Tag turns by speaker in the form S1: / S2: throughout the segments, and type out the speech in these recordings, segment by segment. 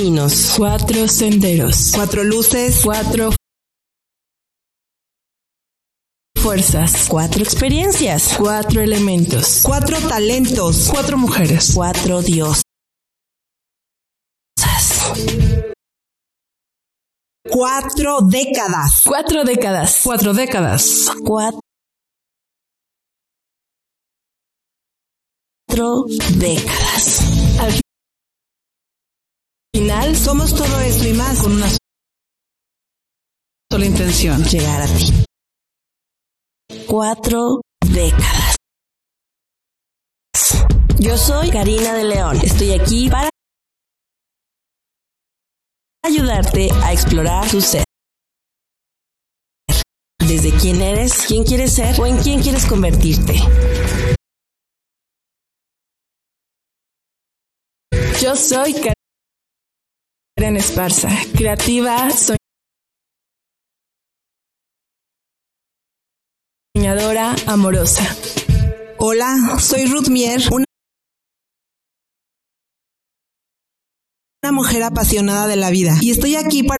S1: caminos,
S2: cuatro senderos,
S1: cuatro luces,
S2: cuatro fuerzas,
S1: cuatro experiencias,
S2: cuatro elementos,
S1: cuatro talentos,
S2: cuatro mujeres,
S1: cuatro diosas, cuatro décadas,
S2: cuatro décadas,
S3: cuatro décadas,
S1: cuatro décadas.
S2: Al final
S1: somos todo esto y más
S3: con una sola intención,
S1: llegar a ti. Cuatro décadas. Yo soy Karina de León. Estoy aquí para ayudarte a explorar tu ser. Desde quién eres, quién quieres ser o en quién quieres convertirte.
S2: Yo soy Karen Esparza, creativa, soñadora, amorosa.
S1: Hola, soy Ruth Mier, una mujer apasionada de la vida y estoy aquí para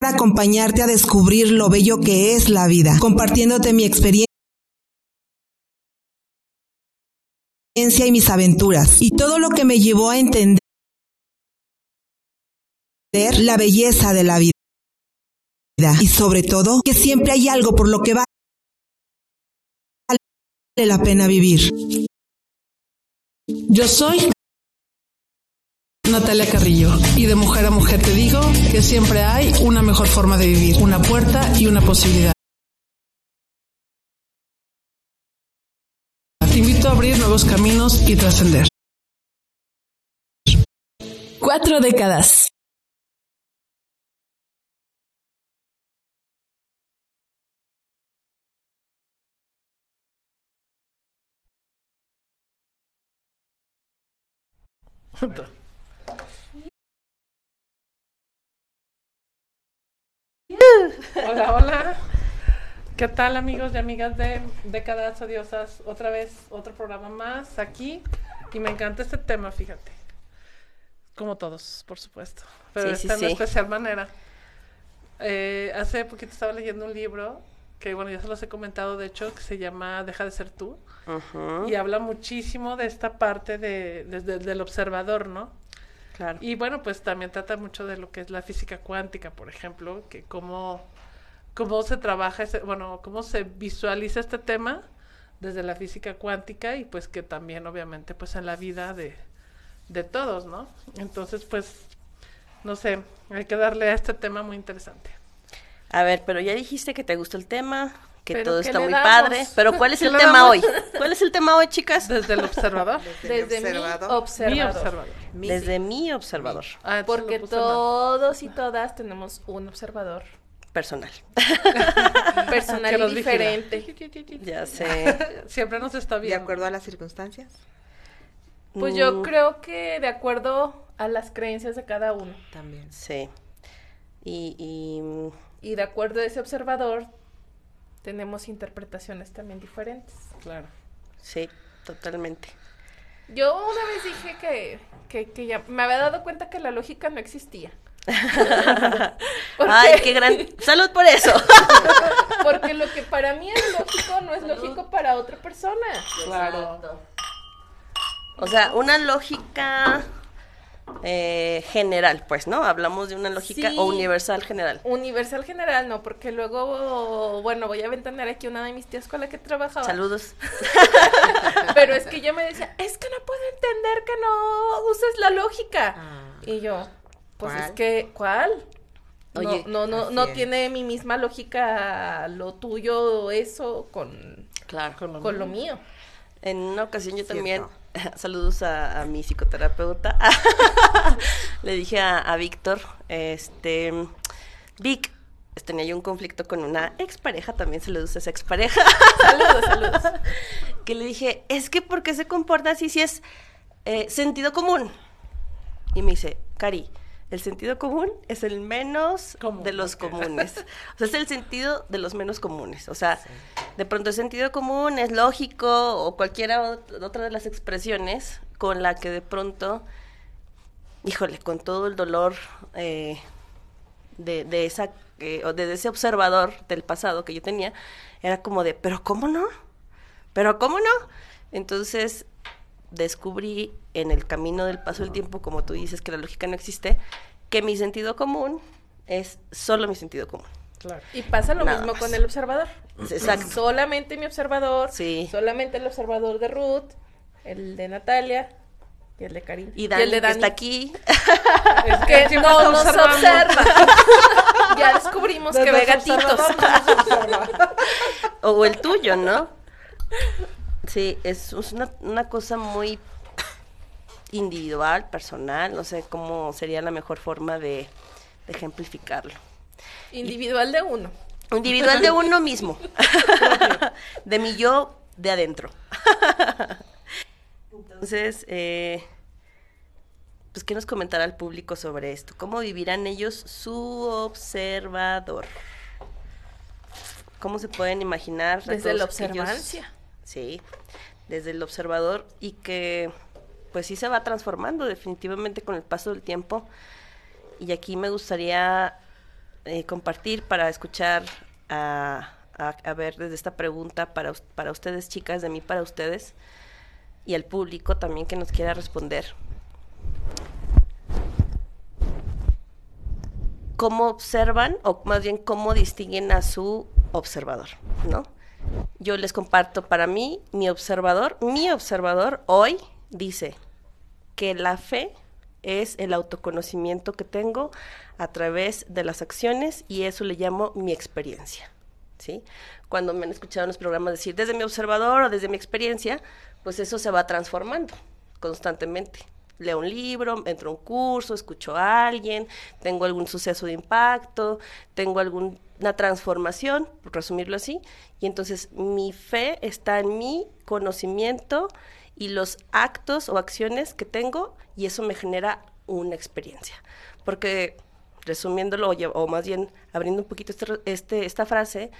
S1: acompañarte a descubrir lo bello que es la vida, compartiéndote mi experiencia y mis aventuras y todo lo que me llevó a entender la belleza de la vida y sobre todo que siempre hay algo por lo que vale la pena vivir.
S3: Yo soy Natalia Carrillo y de mujer a mujer te digo que siempre hay una mejor forma de vivir, una puerta y una posibilidad. Te invito a abrir nuevos caminos y trascender.
S2: Cuatro décadas.
S4: Hola, hola. ¿Qué tal amigos y amigas de Décadas Odiosas? Otra vez, otro programa más aquí. Y me encanta este tema, fíjate. Como todos, por supuesto. Pero
S1: Sí, sí,
S4: esta en
S1: sí.
S4: especial manera. Eh, hace poquito estaba leyendo un libro que, bueno, ya se los he comentado, de hecho, que se llama Deja de ser tú. Y habla muchísimo de esta parte de, desde- del observador, ¿no?
S1: Claro.
S4: Y bueno, pues también trata mucho de lo que es la física cuántica, por ejemplo, que cómo, cómo se trabaja, ese, bueno, cómo se visualiza este tema desde la física cuántica y pues que también obviamente pues en la vida de, de todos, ¿no? Entonces pues, no sé, hay que darle a este tema muy interesante.
S5: A ver, pero ya dijiste que te gusta el tema, que
S4: Pero
S5: todo
S4: ¿qué
S5: está muy
S4: damos?
S5: padre, pero ¿cuál es
S4: ¿Qué
S5: el tema
S4: damos?
S5: hoy? ¿Cuál es el tema hoy, chicas?
S4: Desde el observador.
S6: Desde mi
S4: Mi
S6: observador.
S4: observador.
S5: Desde mi observador
S4: Ah,
S6: Porque
S4: mal.
S6: todos y todas tenemos un observador
S5: personal.
S6: personal y
S4: vigila.
S6: diferente.
S5: Ya sé.
S4: Siempre nos está
S7: ¿De
S4: viendo.
S7: acuerdo a las circunstancias?
S6: Pues yo
S5: Mm,
S6: creo que de acuerdo a las creencias de cada uno
S7: También.
S5: Sí. Y, y mm,
S6: y de acuerdo a ese observador tenemos interpretaciones también diferentes.
S4: Claro.
S5: sí, totalmente.
S6: Yo una vez dije que, que, que ya me había dado cuenta que la lógica no existía. Porque-
S5: Ay, qué gran. Salud por eso.
S6: Porque lo que para mí es lógico no es lógico para otra persona.
S4: Claro.
S5: O sea, una lógica eh, general, pues, ¿no? Hablamos de una lógica
S6: Sí.
S5: o universal general.
S6: Universal general no, porque luego, bueno, voy a ventanear aquí una de mis tías con la que trabajaba.
S5: Saludos.
S6: Pero es que yo me decía, es que no puedo entender que no uses la lógica.
S7: Ah.
S6: Y yo, pues es
S7: ¿Cuál?
S6: que, ¿cuál?
S5: Oye,
S6: no, no, no,
S7: es.
S6: tiene mi misma lógica lo tuyo, eso, con,
S5: Claro.
S4: Con lo
S6: con lo
S4: mío.
S6: mío.
S5: En una ocasión yo
S7: Cierto.
S5: también, saludos a, a mi psicoterapeuta, le dije a, a Víctor, este, Vic, tenía yo un conflicto con una expareja, también saludos a esa expareja,
S6: Saludos, saludos.
S5: que le dije, es que ¿por qué se comporta así si es eh, sentido común? Y me dice, Cari, el sentido común es el menos de los comunes. O sea, es el sentido de los menos comunes. O sea, de pronto el sentido común es lógico o cualquiera ot- otra de las expresiones con la que de pronto híjole, con todo el dolor eh, de, de esa, eh, o de ese observador del pasado que yo tenía, era como de, pero ¿cómo no? ¿Pero cómo no? Entonces descubrí en el camino del paso del tiempo, como tú dices, que la lógica no existe, que mi sentido común es solo mi sentido común.
S4: Claro.
S6: Y pasa lo
S5: Nada
S6: mismo
S5: más.
S6: con el observador.
S5: Exacto.
S6: Solamente mi observador.
S5: Sí.
S6: Solamente el observador de Ruth, el de Natalia y el de Karim.
S5: Y Dani,
S6: el de
S5: que está aquí,
S4: Es
S6: Que no nos observa. ya descubrimos que ve gatitos.
S4: observador no nos observa.
S5: o el tuyo, ¿no? Sí, es, es una, una cosa muy individual, personal, no sé cómo sería la mejor forma de, de ejemplificarlo.
S6: Individual de uno.
S5: Individual de uno mismo, de mi yo de adentro. Entonces, eh, pues, ¿qué nos comentará el público sobre esto? ¿Cómo vivirán ellos su observador? ¿Cómo se pueden imaginar?
S6: Desde la observancia.
S5: Sí, desde el observador y que pues sí se va transformando definitivamente con el paso del tiempo. Y aquí me gustaría eh, compartir para escuchar a, a- ver desde esta pregunta para, para ustedes chicas, de mí para ustedes y al público también que nos quiera responder. ¿Cómo observan o más bien cómo distinguen a su observador, no? Yo les comparto para mí, mi observador, mi observador hoy dice que la fe es el autoconocimiento que tengo a través de las acciones y eso le llamo mi experiencia. ¿sí? Cuando me han escuchado en los programas decir desde mi observador o desde mi experiencia, pues eso se va transformando constantemente. Leo un libro, entro a un curso, escucho a alguien, tengo algún suceso de impacto, tengo alguna transformación, por resumirlo así, y entonces mi fe está en mi conocimiento y los actos o acciones que tengo y eso me genera una experiencia. Porque resumiéndolo, o, más bien abriendo un poquito este, este- esta frase,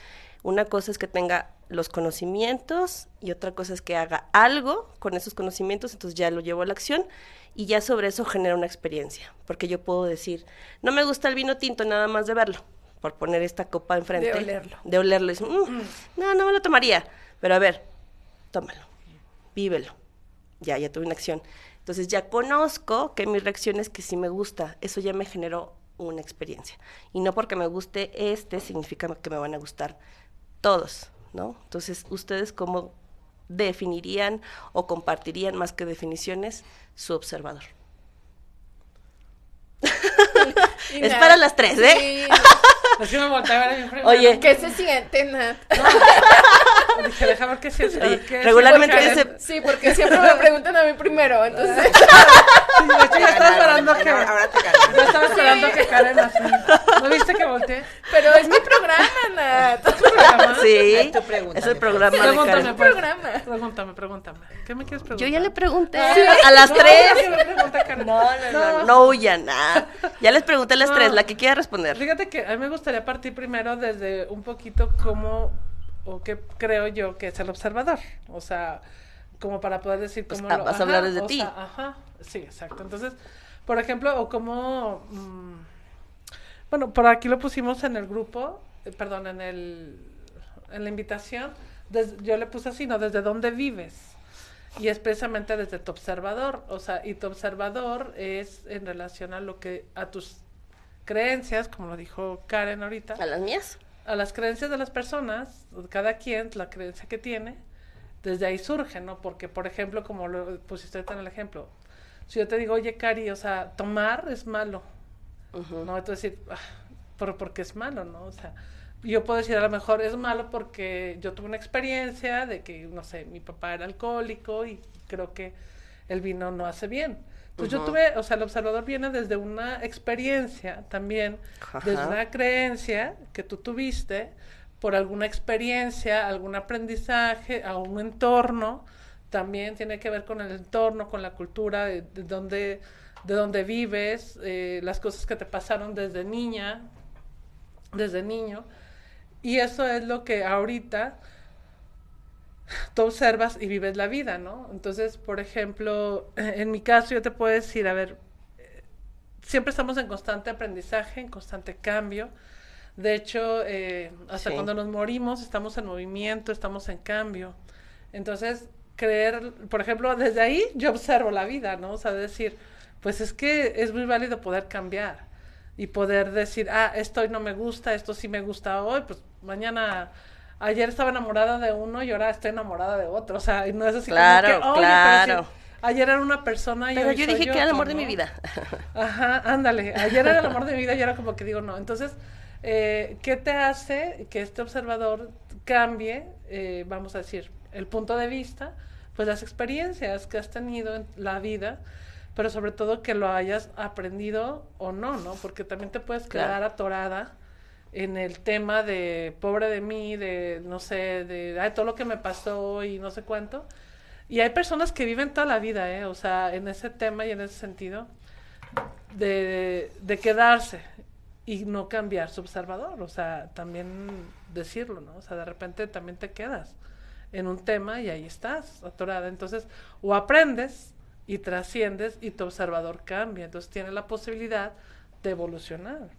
S5: una cosa es que tenga los conocimientos y otra cosa es que haga algo con esos conocimientos, entonces ya lo llevo a la acción y ya sobre eso genera una experiencia. Porque yo puedo decir, no me gusta el vino tinto nada más de verlo, por poner esta copa enfrente.
S6: De olerlo.
S5: De olerlo. y decir, "Mm, no, no me lo tomaría. Pero a ver, tómalo, vívelo. Ya, ya tuve una acción. Entonces ya conozco que mi reacción es que sí me gusta. Eso ya me generó una experiencia. Y no porque me guste este significa que me van a gustar todos, ¿no? Entonces, ¿ustedes cómo definirían o compartirían más que definiciones su observador?
S6: Y
S5: Es para las tres, ¿eh?
S6: sí,
S4: Así me a ver a mi.
S5: Oye,
S6: ¿Qué se siente, Nat?
S4: Dije, déjame ver qué sí es. Qué sí,
S5: regularmente
S4: porque-
S6: Sí, porque siempre me preguntan a mí primero, entonces...
S4: Sí, de hecho, yo estaba esperando que.
S7: Ahora- te ganaron.
S4: Yo estaba esperando que Karen así. ¿No viste que volteé?
S6: Pero es mi programa, Nat.
S4: programa?
S5: Sí,
S7: Tú pregúntame,
S5: es el programa de
S4: Pregúntame,
S5: Karen.
S4: pues.
S6: programa.
S4: Pregúntame, pregúntame. ¿Qué me quieres preguntar?
S5: Yo ya le pregunté
S4: Sí.
S5: a las
S4: No,
S5: tres.
S4: ¿qué me pregunta Karen?
S5: No, no, no, no huyan. ah. Ya les pregunté a las
S4: No.
S5: tres, la que quiera responder.
S4: Fíjate que a mí me gustaría partir primero desde un poquito cómo o qué creo yo que es el observador. O sea, como para poder decir
S5: Pues,
S4: cómo
S5: ah, vas a hablar desde ti.
S4: sea, ajá, sí, exacto. Entonces, por ejemplo, o cómo... mm, bueno, por aquí lo pusimos en el grupo, eh, perdón, en el en la invitación, des- yo le puse así, ¿no? Desde dónde vives. Y es precisamente desde tu observador, o sea, y tu observador es en relación a lo que, a tus creencias, como lo dijo Karen ahorita,
S5: ¿A las mías?
S4: A las creencias de las personas, cada quien, la creencia que tiene, desde ahí surge, ¿no? Porque, por ejemplo, como lo pusiste en el ejemplo, si yo te digo, oye, Cari, o sea, tomar es malo. ¿no? Entonces ah, pero porque es malo, ¿no? O sea, yo puedo decir a lo mejor es malo porque yo tuve una experiencia de que, no sé, mi papá era alcohólico y creo que el vino no hace bien. Entonces yo
S5: Ujú.
S4: tuve, o sea, el observador viene desde una experiencia también, desde una creencia que tú tuviste por alguna experiencia, algún aprendizaje, a un entorno, también tiene que ver con el entorno, con la cultura, de, de donde de donde vives, eh, las cosas que te pasaron desde niña, desde niño, y eso es lo que ahorita tú observas y vives la vida, ¿no? Entonces, por ejemplo, en mi caso yo te puedo decir, a ver, siempre estamos en constante aprendizaje, en constante cambio. De hecho, eh, hasta
S5: Sí.
S4: cuando nos morimos estamos en movimiento, estamos en cambio. Entonces, creer, por ejemplo, desde ahí yo observo la vida, ¿no? O sea, decir, pues es que es muy válido poder cambiar y poder decir, ah, esto hoy no me gusta, esto sí me gusta hoy, pues mañana, ayer estaba enamorada de uno y ahora estoy enamorada de otro, o sea, y no es así
S5: Claro,
S4: como que, oye,
S5: claro.
S4: pero sí, ayer era una persona y
S5: Pero
S4: hoy
S5: yo
S4: soy
S5: dije que era el amor de mi vida.
S4: Ajá, ándale. Ayer era el amor de mi vida y ahora como que digo no. Entonces, eh, ¿qué te hace que este observador cambie, eh, vamos a decir, el punto de vista? Pues las experiencias que has tenido en la vida, pero sobre todo que lo hayas aprendido o no, ¿no? Porque también te puedes
S5: Claro.
S4: quedar atorada en el tema de pobre de mí, de no sé, de ay, todo lo que me pasó y no sé cuánto. Y hay personas que viven toda la vida, ¿eh? O sea, en ese tema y en ese sentido, de, de quedarse y no cambiar su observador. O sea, también decirlo, ¿no? O sea, de repente también te quedas en un tema y ahí estás, atorada. Entonces, o aprendes y trasciendes y tu observador cambia. Entonces, tiene la posibilidad de evolucionar.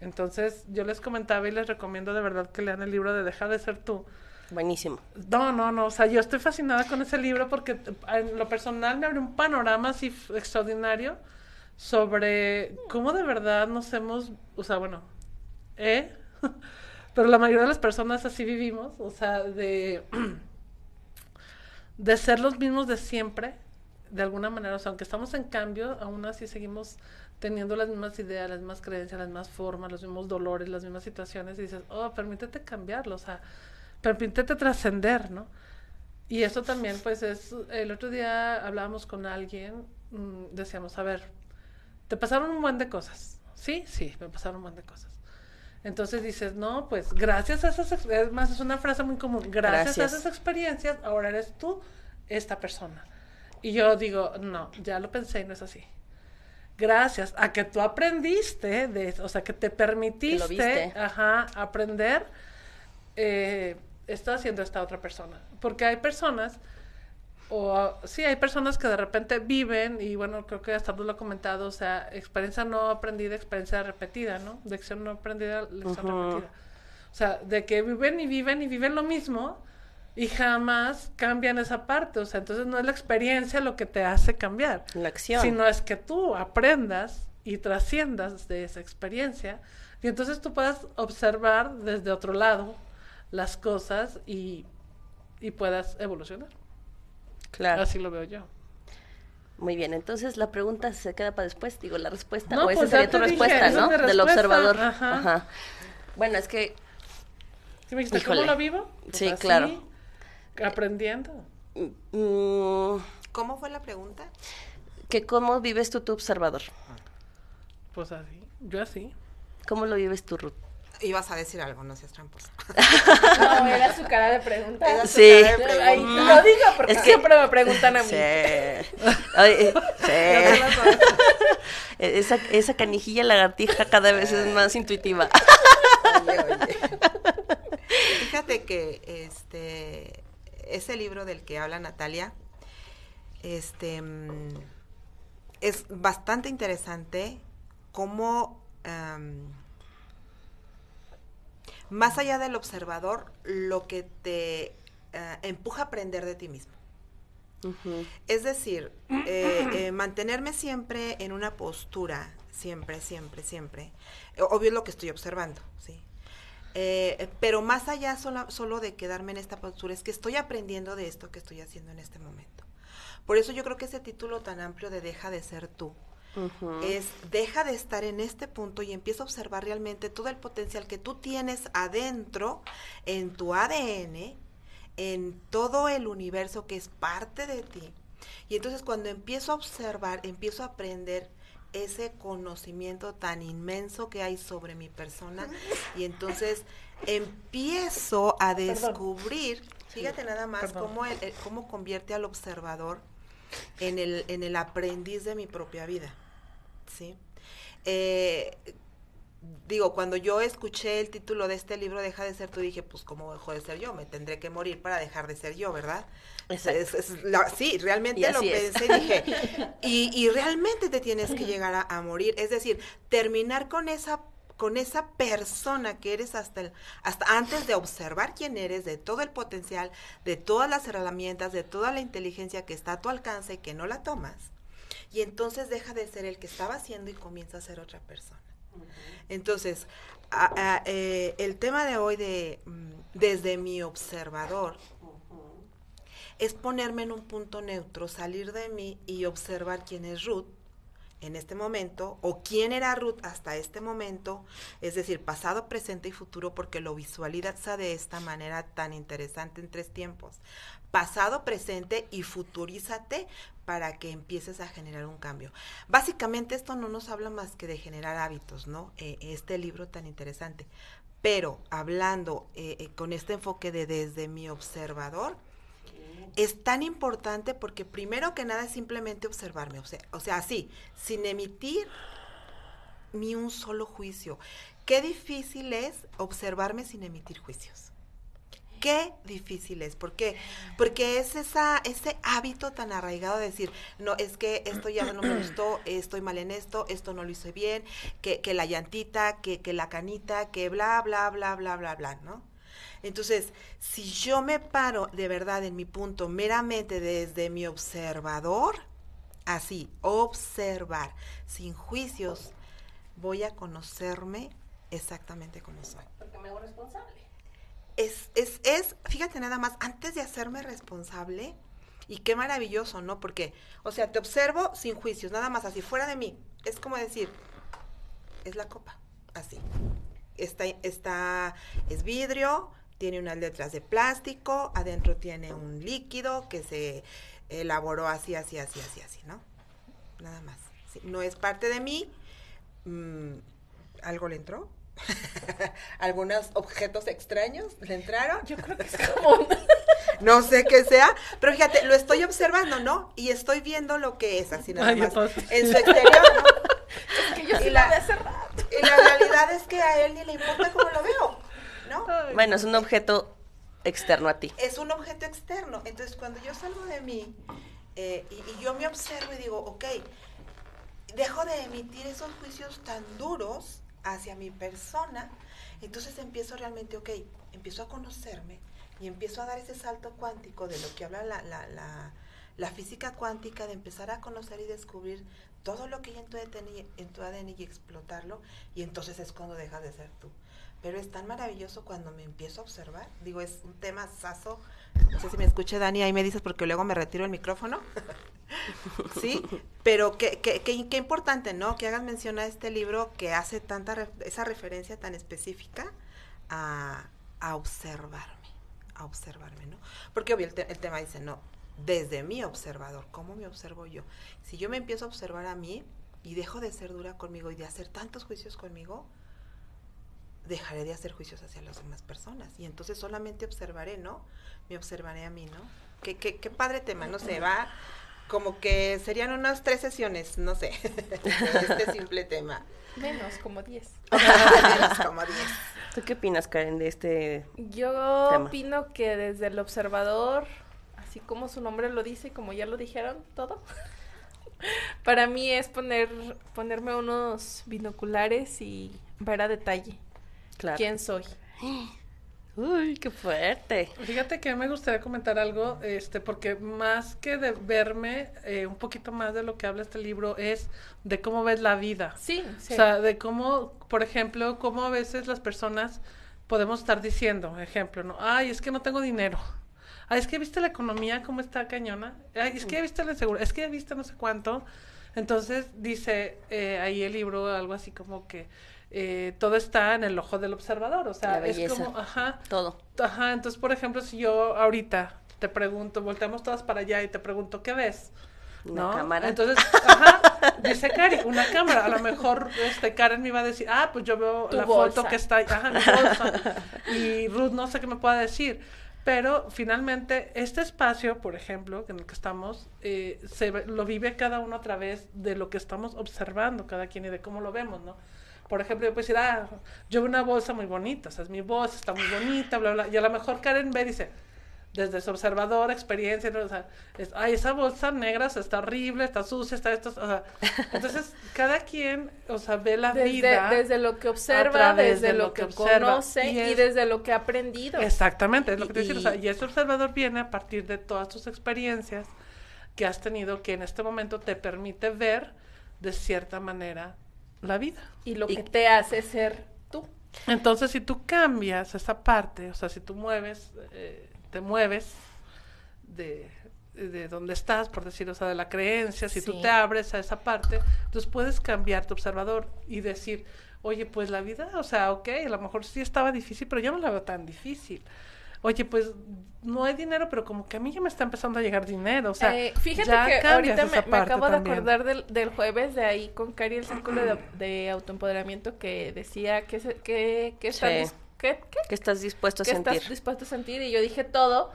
S4: Entonces, yo les comentaba y les recomiendo de verdad que lean el libro de Deja de ser tú.
S5: Buenísimo.
S4: No, no, no, o sea, yo estoy fascinada con ese libro porque en lo personal me abrió un panorama así extraordinario sobre cómo de verdad nos hemos, o sea, bueno, ¿eh? Pero la mayoría de las personas así vivimos, o sea, de, de ser los mismos de siempre, de alguna manera, o sea, aunque estamos en cambio, aún así seguimos teniendo las mismas ideas, las mismas creencias, las mismas formas, los mismos dolores, las mismas situaciones, y dices, oh, permítete cambiarlo, o sea, permítete trascender, ¿no? Y eso también, pues, es, el otro día hablábamos con alguien, mm, decíamos, a ver, te pasaron un buen de cosas, ¿sí? Sí, me pasaron un buen de cosas. Entonces dices, no, pues gracias a esas, es más, es una frase muy común, gracias,
S5: Gracias.
S4: a esas experiencias, ahora eres tú esta persona. Y yo digo, no, ya lo pensé y no es así. Gracias a que tú aprendiste, de, o sea, que te permitiste, ajá, aprender, eh, está haciendo esta otra persona. Porque hay personas, o sí, hay personas que de repente viven, y bueno, creo que hasta tú lo has comentado, o sea, experiencia no aprendida, experiencia repetida, ¿no? Lección no aprendida, lección
S5: Ujú.
S4: repetida. O sea, de que viven y viven y viven lo mismo y jamás cambian esa parte. O sea, entonces no es la experiencia lo que te hace cambiar,
S5: La acción.
S4: sino es que tú aprendas y trasciendas de esa experiencia y entonces tú puedas observar desde otro lado las cosas y, y puedas evolucionar.
S5: Claro.
S4: Así lo veo yo.
S5: Muy bien, entonces la pregunta se queda para después, digo, la respuesta,
S4: No,
S5: o esa
S4: pues
S5: sería tu
S4: dije,
S5: respuesta, ¿no?
S4: es
S5: Del observador.
S4: ajá.
S5: Bueno, es que,
S4: ¿Sí me dijiste cómo lo vivo? Pues
S5: Sí,
S4: así,
S5: claro.
S4: Aprendiendo.
S5: mm,
S7: ¿Cómo fue la pregunta?
S5: que ¿cómo vives tú tu observador?
S4: Pues así. Yo así.
S5: ¿Cómo lo vives tú, Ruth?
S7: Ibas a decir algo, no seas tramposa.
S6: No, era su cara de pregunta.
S7: Era su
S5: Sí.
S7: cara de pregunta.
S6: Ay, lo digo porque
S5: Es que-
S6: siempre me preguntan a mí.
S5: Sí. Ay, eh, sí. Esa, esa canijilla lagartija cada vez es más intuitiva.
S7: Oye, oye. Fíjate que este ese libro del que habla Natalia este es bastante interesante cómo am, más allá del observador lo que te eh, empuja a aprender de ti mismo. Es decir, eh, eh, mantenerme siempre en una postura, siempre, siempre, siempre. Obvio es lo que estoy observando, ¿sí? Eh, pero más allá sola- solo de quedarme en esta postura, es que estoy aprendiendo de esto que estoy haciendo en este momento. Por eso yo creo que ese título tan amplio de Deja de ser tú, es deja de estar en este punto y empieza a observar realmente todo el potencial que tú tienes adentro, en tu ADN, en todo el universo que es parte de ti. Y entonces cuando empiezo a observar, empiezo a aprender ese conocimiento tan inmenso que hay sobre mi persona y entonces empiezo a descubrir, fíjate nada más
S4: Perdón.
S7: cómo, el- el- cómo convierte al observador en el, en el aprendiz de mi propia vida. ¿sí? Eh, digo, cuando yo escuché el título de este libro, Deja de ser tú, dije, pues, ¿cómo dejo de ser yo? Me tendré que morir para dejar de ser yo, ¿verdad? Es- es la- sí, realmente lo pensé y dije, y, y realmente te tienes que llegar a, a morir. Es decir, terminar con esa con esa persona que eres hasta el, hasta antes de observar quién eres, de todo el potencial, de todas las herramientas, de toda la inteligencia que está a tu alcance y que no la tomas. Y entonces deja de ser el que estaba haciendo y comienza a ser otra persona. Entonces, eh, el tema de hoy de mm, desde mi observador es ponerme en un punto neutro, salir de mí y observar quién es Ruth en este momento o quién era Ruth hasta este momento, es decir, pasado, presente y futuro, porque lo visualiza de esta manera tan interesante en tres tiempos. Pasado, presente y futurízate para que empieces a generar un cambio. Básicamente esto no nos habla más que de generar hábitos, ¿no? Eh, este libro tan interesante. Pero hablando eh, eh, con este enfoque de desde mi observador, es tan importante porque primero que nada es simplemente observarme, o sea, o sea, así, sin emitir ni un solo juicio. Qué difícil es observarme sin emitir juicios. Qué difícil es, ¿por qué? Porque es esa, ese hábito tan arraigado de decir, no, es que esto ya no me gustó, estoy mal en esto, esto no lo hice bien, que, la llantita, que, que la canita, que bla, bla, bla, bla, bla, bla, ¿no? Entonces, si yo me paro de verdad en mi punto meramente desde mi observador, así, observar, sin juicios, voy a conocerme exactamente como soy.
S5: Porque me hago responsable.
S7: Es, es, es, fíjate nada más, antes de hacerme responsable, y qué maravilloso, ¿no? Porque, o sea, te observo sin juicios, nada más así, fuera de mí. Es como decir, es la copa, así. Está, está, es vidrio, tiene unas letras de plástico, adentro tiene un líquido que se elaboró así, así, así, así, así, ¿no? Nada más. No es parte de mí. mm, ¿Algo le entró? ¿Algunos objetos extraños le entraron?
S6: Yo creo que es como
S7: No sé qué sea, pero fíjate, lo estoy observando, ¿no? Y estoy viendo lo que es, así nada
S4: Ay,
S7: más, en su exterior, ¿no?
S6: que yo
S7: Y
S6: sí
S7: la-
S6: la de hace rato.
S7: Y la realidad es que a él ni le importa cómo lo veo, ¿no?
S5: Bueno, es un objeto externo a ti.
S7: Es un objeto externo. Entonces, cuando yo salgo de mí eh, y, y yo me observo y digo, ok, dejo de emitir esos juicios tan duros hacia mi persona, entonces empiezo realmente, ok, empiezo a conocerme y empiezo a dar ese salto cuántico de lo que habla la, la, la, física cuántica, de empezar a conocer y descubrir todo lo que hay en tu, ADN, en tu ADN y explotarlo, y entonces es cuando dejas de ser tú. Pero es tan maravilloso cuando me empiezo a observar. Digo, es un tema saso. No sé si me escucha Dani, ahí me dices porque luego me retiro el micrófono. sí, pero qué, qué, qué, qué importante, ¿no? Que hagas mención a este libro que hace tanta re- esa referencia tan específica a, a observarme, a observarme, ¿no? Porque obvio el, te- el tema dice, no, desde mi observador, ¿cómo me observo yo? Si yo me empiezo a observar a mí y dejo de ser dura conmigo y de hacer tantos juicios conmigo, dejaré de hacer juicios hacia las demás personas. Y entonces solamente observaré, ¿no? Me observaré a mí, ¿no? Qué, qué, qué padre tema, no sé, va como que serían unas tres sesiones, no sé, de este simple tema.
S6: Menos, como 10.
S7: Menos como diez.
S5: ¿Tú qué opinas, Karen, de este?
S6: Yo
S5: Tema.
S6: opino que desde el observador, así como su nombre lo dice, y como ya lo dijeron todo, para mí es poner ponerme unos binoculares y ver a detalle
S5: Claro.
S6: quién soy.
S5: Uy, qué fuerte.
S4: Fíjate que me gustaría comentar algo, este, porque más que de verme, eh, un poquito más de lo que habla este libro es de cómo ves la vida.
S6: Sí, sí.
S4: O sea, de cómo, por ejemplo, cómo a veces las personas podemos estar diciendo, ejemplo, ¿no? Ay, es que no tengo dinero. Ay, es que viste la economía cómo está cañona. Ay, es que ya viste la seguridad. Es que ya viste no sé cuánto. Entonces dice eh, ahí el libro algo así como que eh, todo está en el ojo del observador. O sea,
S5: La
S4: es como, ajá,
S5: Todo.
S4: Ajá, entonces, por ejemplo, si yo ahorita te pregunto, volteamos todas para allá y te pregunto, ¿qué ves?
S5: Una
S4: ¿No?
S5: cámara.
S4: Entonces, ajá, dice Cari, una cámara. A lo mejor este Karen me iba a decir, ah, pues yo veo
S6: Tu
S4: la
S6: bolsa.
S4: foto que está ahí, ajá, mi bolsa. Y Ruth no sé qué me pueda decir. Pero finalmente, este espacio, por ejemplo, en el que estamos, eh, se lo vive cada uno a través de lo que estamos observando, cada quien y de cómo lo vemos, ¿no? Por ejemplo, yo puedo decir, ah, yo veo una bolsa muy bonita, o sea, es mi bolsa, está muy bonita, bla, bla. Y a lo mejor Karen ve y dice, desde su observador, experiencia, ¿no? o sea, es, ay, esa bolsa negra o sea, está horrible, está sucia, está esto, o sea, entonces cada quien, o sea, ve la
S6: Desde,
S4: vida.
S6: desde lo que observa, desde
S4: de
S6: lo que,
S4: observa.
S6: conoce y,
S4: es-
S6: desde lo que ha aprendido.
S4: Exactamente, es lo que te decía, o sea,
S5: Y-
S4: y ese observador viene a partir de todas tus experiencias que has tenido que en este momento te permite ver de cierta manera la vida.
S6: Y lo
S5: Y-
S6: que te hace ser tú.
S4: Entonces, si tú cambias esa parte, o sea, si tú mueves, eh, te mueves de, de donde estás, por decir, o sea, de la creencia, si tú te abres a esa parte, entonces puedes cambiar tu observador y decir, oye, pues la vida, o sea, ok, a lo mejor sí estaba difícil, pero yo no la veo tan difícil. Oye, pues no hay dinero, pero como que a mí ya me está empezando a llegar dinero, o sea,
S6: Eh, fíjate
S4: ya
S6: que ahorita me, acabo de acordar del, del jueves de ahí con Cari el círculo de, de autoempoderamiento que decía que, se- que, que, están
S5: Sí.
S6: dis- que- que-
S5: ¿Qué estás dispuesto a
S6: que
S5: sentir?
S6: estás dispuesto a sentir y yo dije todo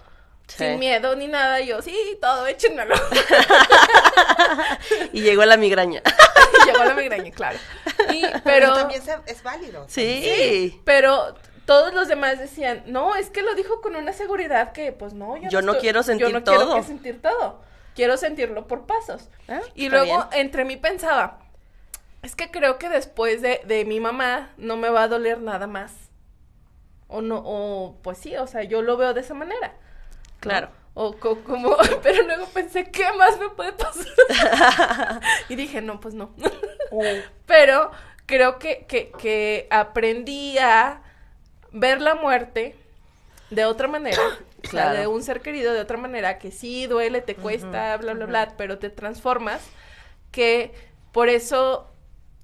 S5: Sí.
S6: sin miedo ni nada y yo sí todo échenmelo
S5: Y llegó la migraña.
S6: y llegó la migraña claro y,
S7: Pero,
S6: pero
S7: también se- es válido.
S5: Sí.
S6: pero todos los demás decían no es que lo dijo con una seguridad que pues no yo,
S5: Yo no
S6: estoy-
S5: quiero sentir
S6: yo no quiero
S5: todo.
S6: que sentir todo quiero sentirlo por pasos
S5: Ah,
S6: y luego
S5: bien.
S6: entre mí pensaba es que creo que después de, de mi mamá no me va a doler nada más o no o pues sí o sea yo lo veo de esa manera ¿no?
S5: Claro.
S6: O co- como, pero luego pensé, ¿qué más me puede pasar? y dije, no, pues no. pero creo que, que, que aprendí a ver la muerte de otra manera.
S5: Claro.
S6: de un ser querido de otra manera, que sí duele, te cuesta, bla, bla, bla, pero te transformas. Que por eso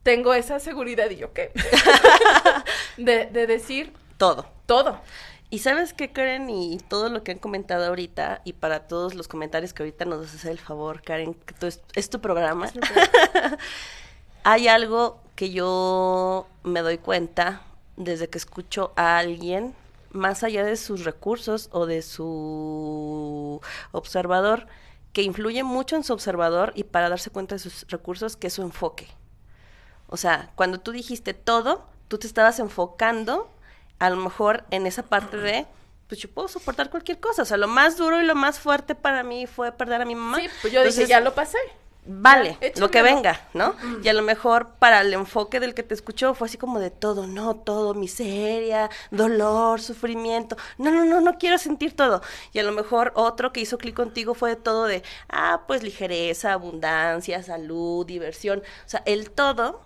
S6: tengo esa seguridad y yo qué. de, de decir
S5: Todo.
S6: todo.
S5: Y sabes qué, Karen, y todo lo que han comentado ahorita, y para todos los comentarios que ahorita nos haces el favor, Karen, que tú es, es tu programa, hay algo que yo me doy cuenta desde que escucho a alguien, más allá de sus recursos o de su observador, que influye mucho en su observador y para darse cuenta de sus recursos, que es su enfoque. O sea, cuando tú dijiste todo, tú te estabas enfocando a lo mejor en esa parte de, pues yo puedo soportar cualquier cosa. O sea, lo más duro y lo más fuerte para mí fue perder a mi mamá.
S6: Sí, pues yo dije, ya lo pasé.
S5: Vale, lo que venga, ¿no? Y a lo mejor para el enfoque del que te escuchó fue así como de todo, no, todo, miseria, dolor, sufrimiento. No, no, no, no quiero sentir todo. Y a lo mejor otro que hizo clic contigo fue todo de, ah, pues ligereza, abundancia, salud, diversión. O sea, el todo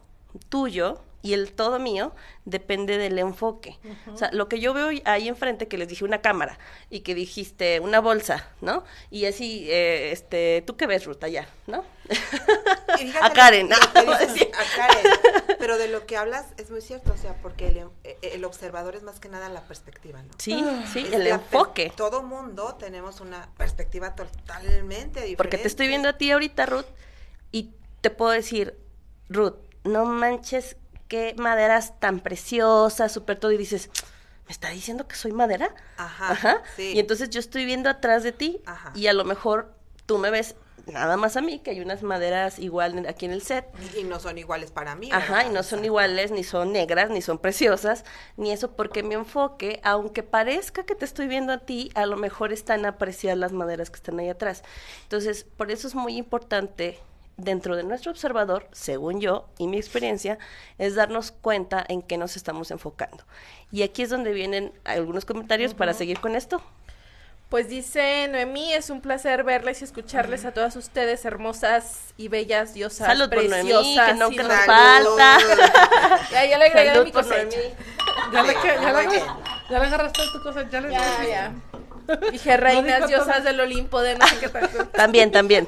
S5: tuyo y el todo mío depende del enfoque. O sea, lo que yo veo ahí enfrente, que les dije una cámara y que dijiste una bolsa, ¿no? Y así, eh, este, ¿tú qué ves, Ruta, ya, no? A Karen,
S7: lo
S5: ¿no?
S7: dices, a Karen. Pero de lo que hablas es muy cierto, o sea, porque el, eh, el observador es más que nada la perspectiva, ¿no?
S5: Sí, sí,
S7: Es
S5: el enfoque.
S7: Todo mundo tenemos una perspectiva totalmente diferente.
S5: Porque te estoy viendo a ti ahorita, Ruth, y te puedo decir, Ruth, no manches qué maderas tan preciosas, súper todo, y dices, ¿me está diciendo que soy madera?
S7: Ajá, sí.
S5: Y entonces yo estoy viendo atrás de ti,
S7: Ajá.
S5: y a lo mejor tú me ves nada más a mí, que hay unas maderas igual aquí en el set.
S7: Y, no son iguales para mí.
S5: Ajá, y no son iguales, ni son negras, ni son preciosas, ni eso, porque mi enfoque, aunque parezca que te estoy viendo a ti, a lo mejor están apreciadas las maderas que están ahí atrás. Entonces, por eso es muy importante dentro de nuestro observador, según yo y mi experiencia, es darnos cuenta en qué nos estamos enfocando. Y aquí es donde vienen algunos comentarios para seguir con esto.
S6: Pues dice Noemí, es un placer verles y escucharles a todas ustedes, hermosas y bellas diosas,
S5: Salud por Noemí,
S6: preciosas.
S5: que nos
S6: no-
S7: Salud.
S5: falta.
S6: Ya, ya le agregué a
S5: Salud
S6: mi cosecha.
S5: Noemí.
S4: Ya le, ya, le, agar-
S7: bien.
S4: ya le agarraste tu cosa, ya le
S6: Ya, ya. Dije reinas diosas
S4: todo.
S6: del Olimpo de no sé qué tanto.
S5: También, también.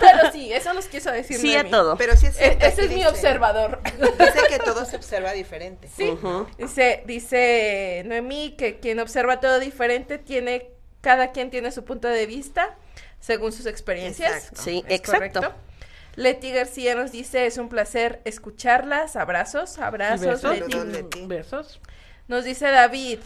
S6: Pero sí, eso nos quiso decir
S5: Sí a todo.
S7: Pero sí es
S6: E-
S7: cierto.
S6: Ese es mi
S7: dice-
S6: observador.
S7: Dice que todo se observa diferente.
S6: Sí. Dice, dice Noemí que quien observa todo diferente tiene, cada quien tiene su punto de vista según sus experiencias.
S7: Exacto.
S5: Sí,
S6: Es
S5: exacto.
S6: correcto. Leti García nos dice, es un placer escucharlas, abrazos,
S4: ¿Y
S6: abrazos,
S4: besos?
S6: Leti.
S7: Leti.
S4: ¿Besos?
S6: Nos dice David,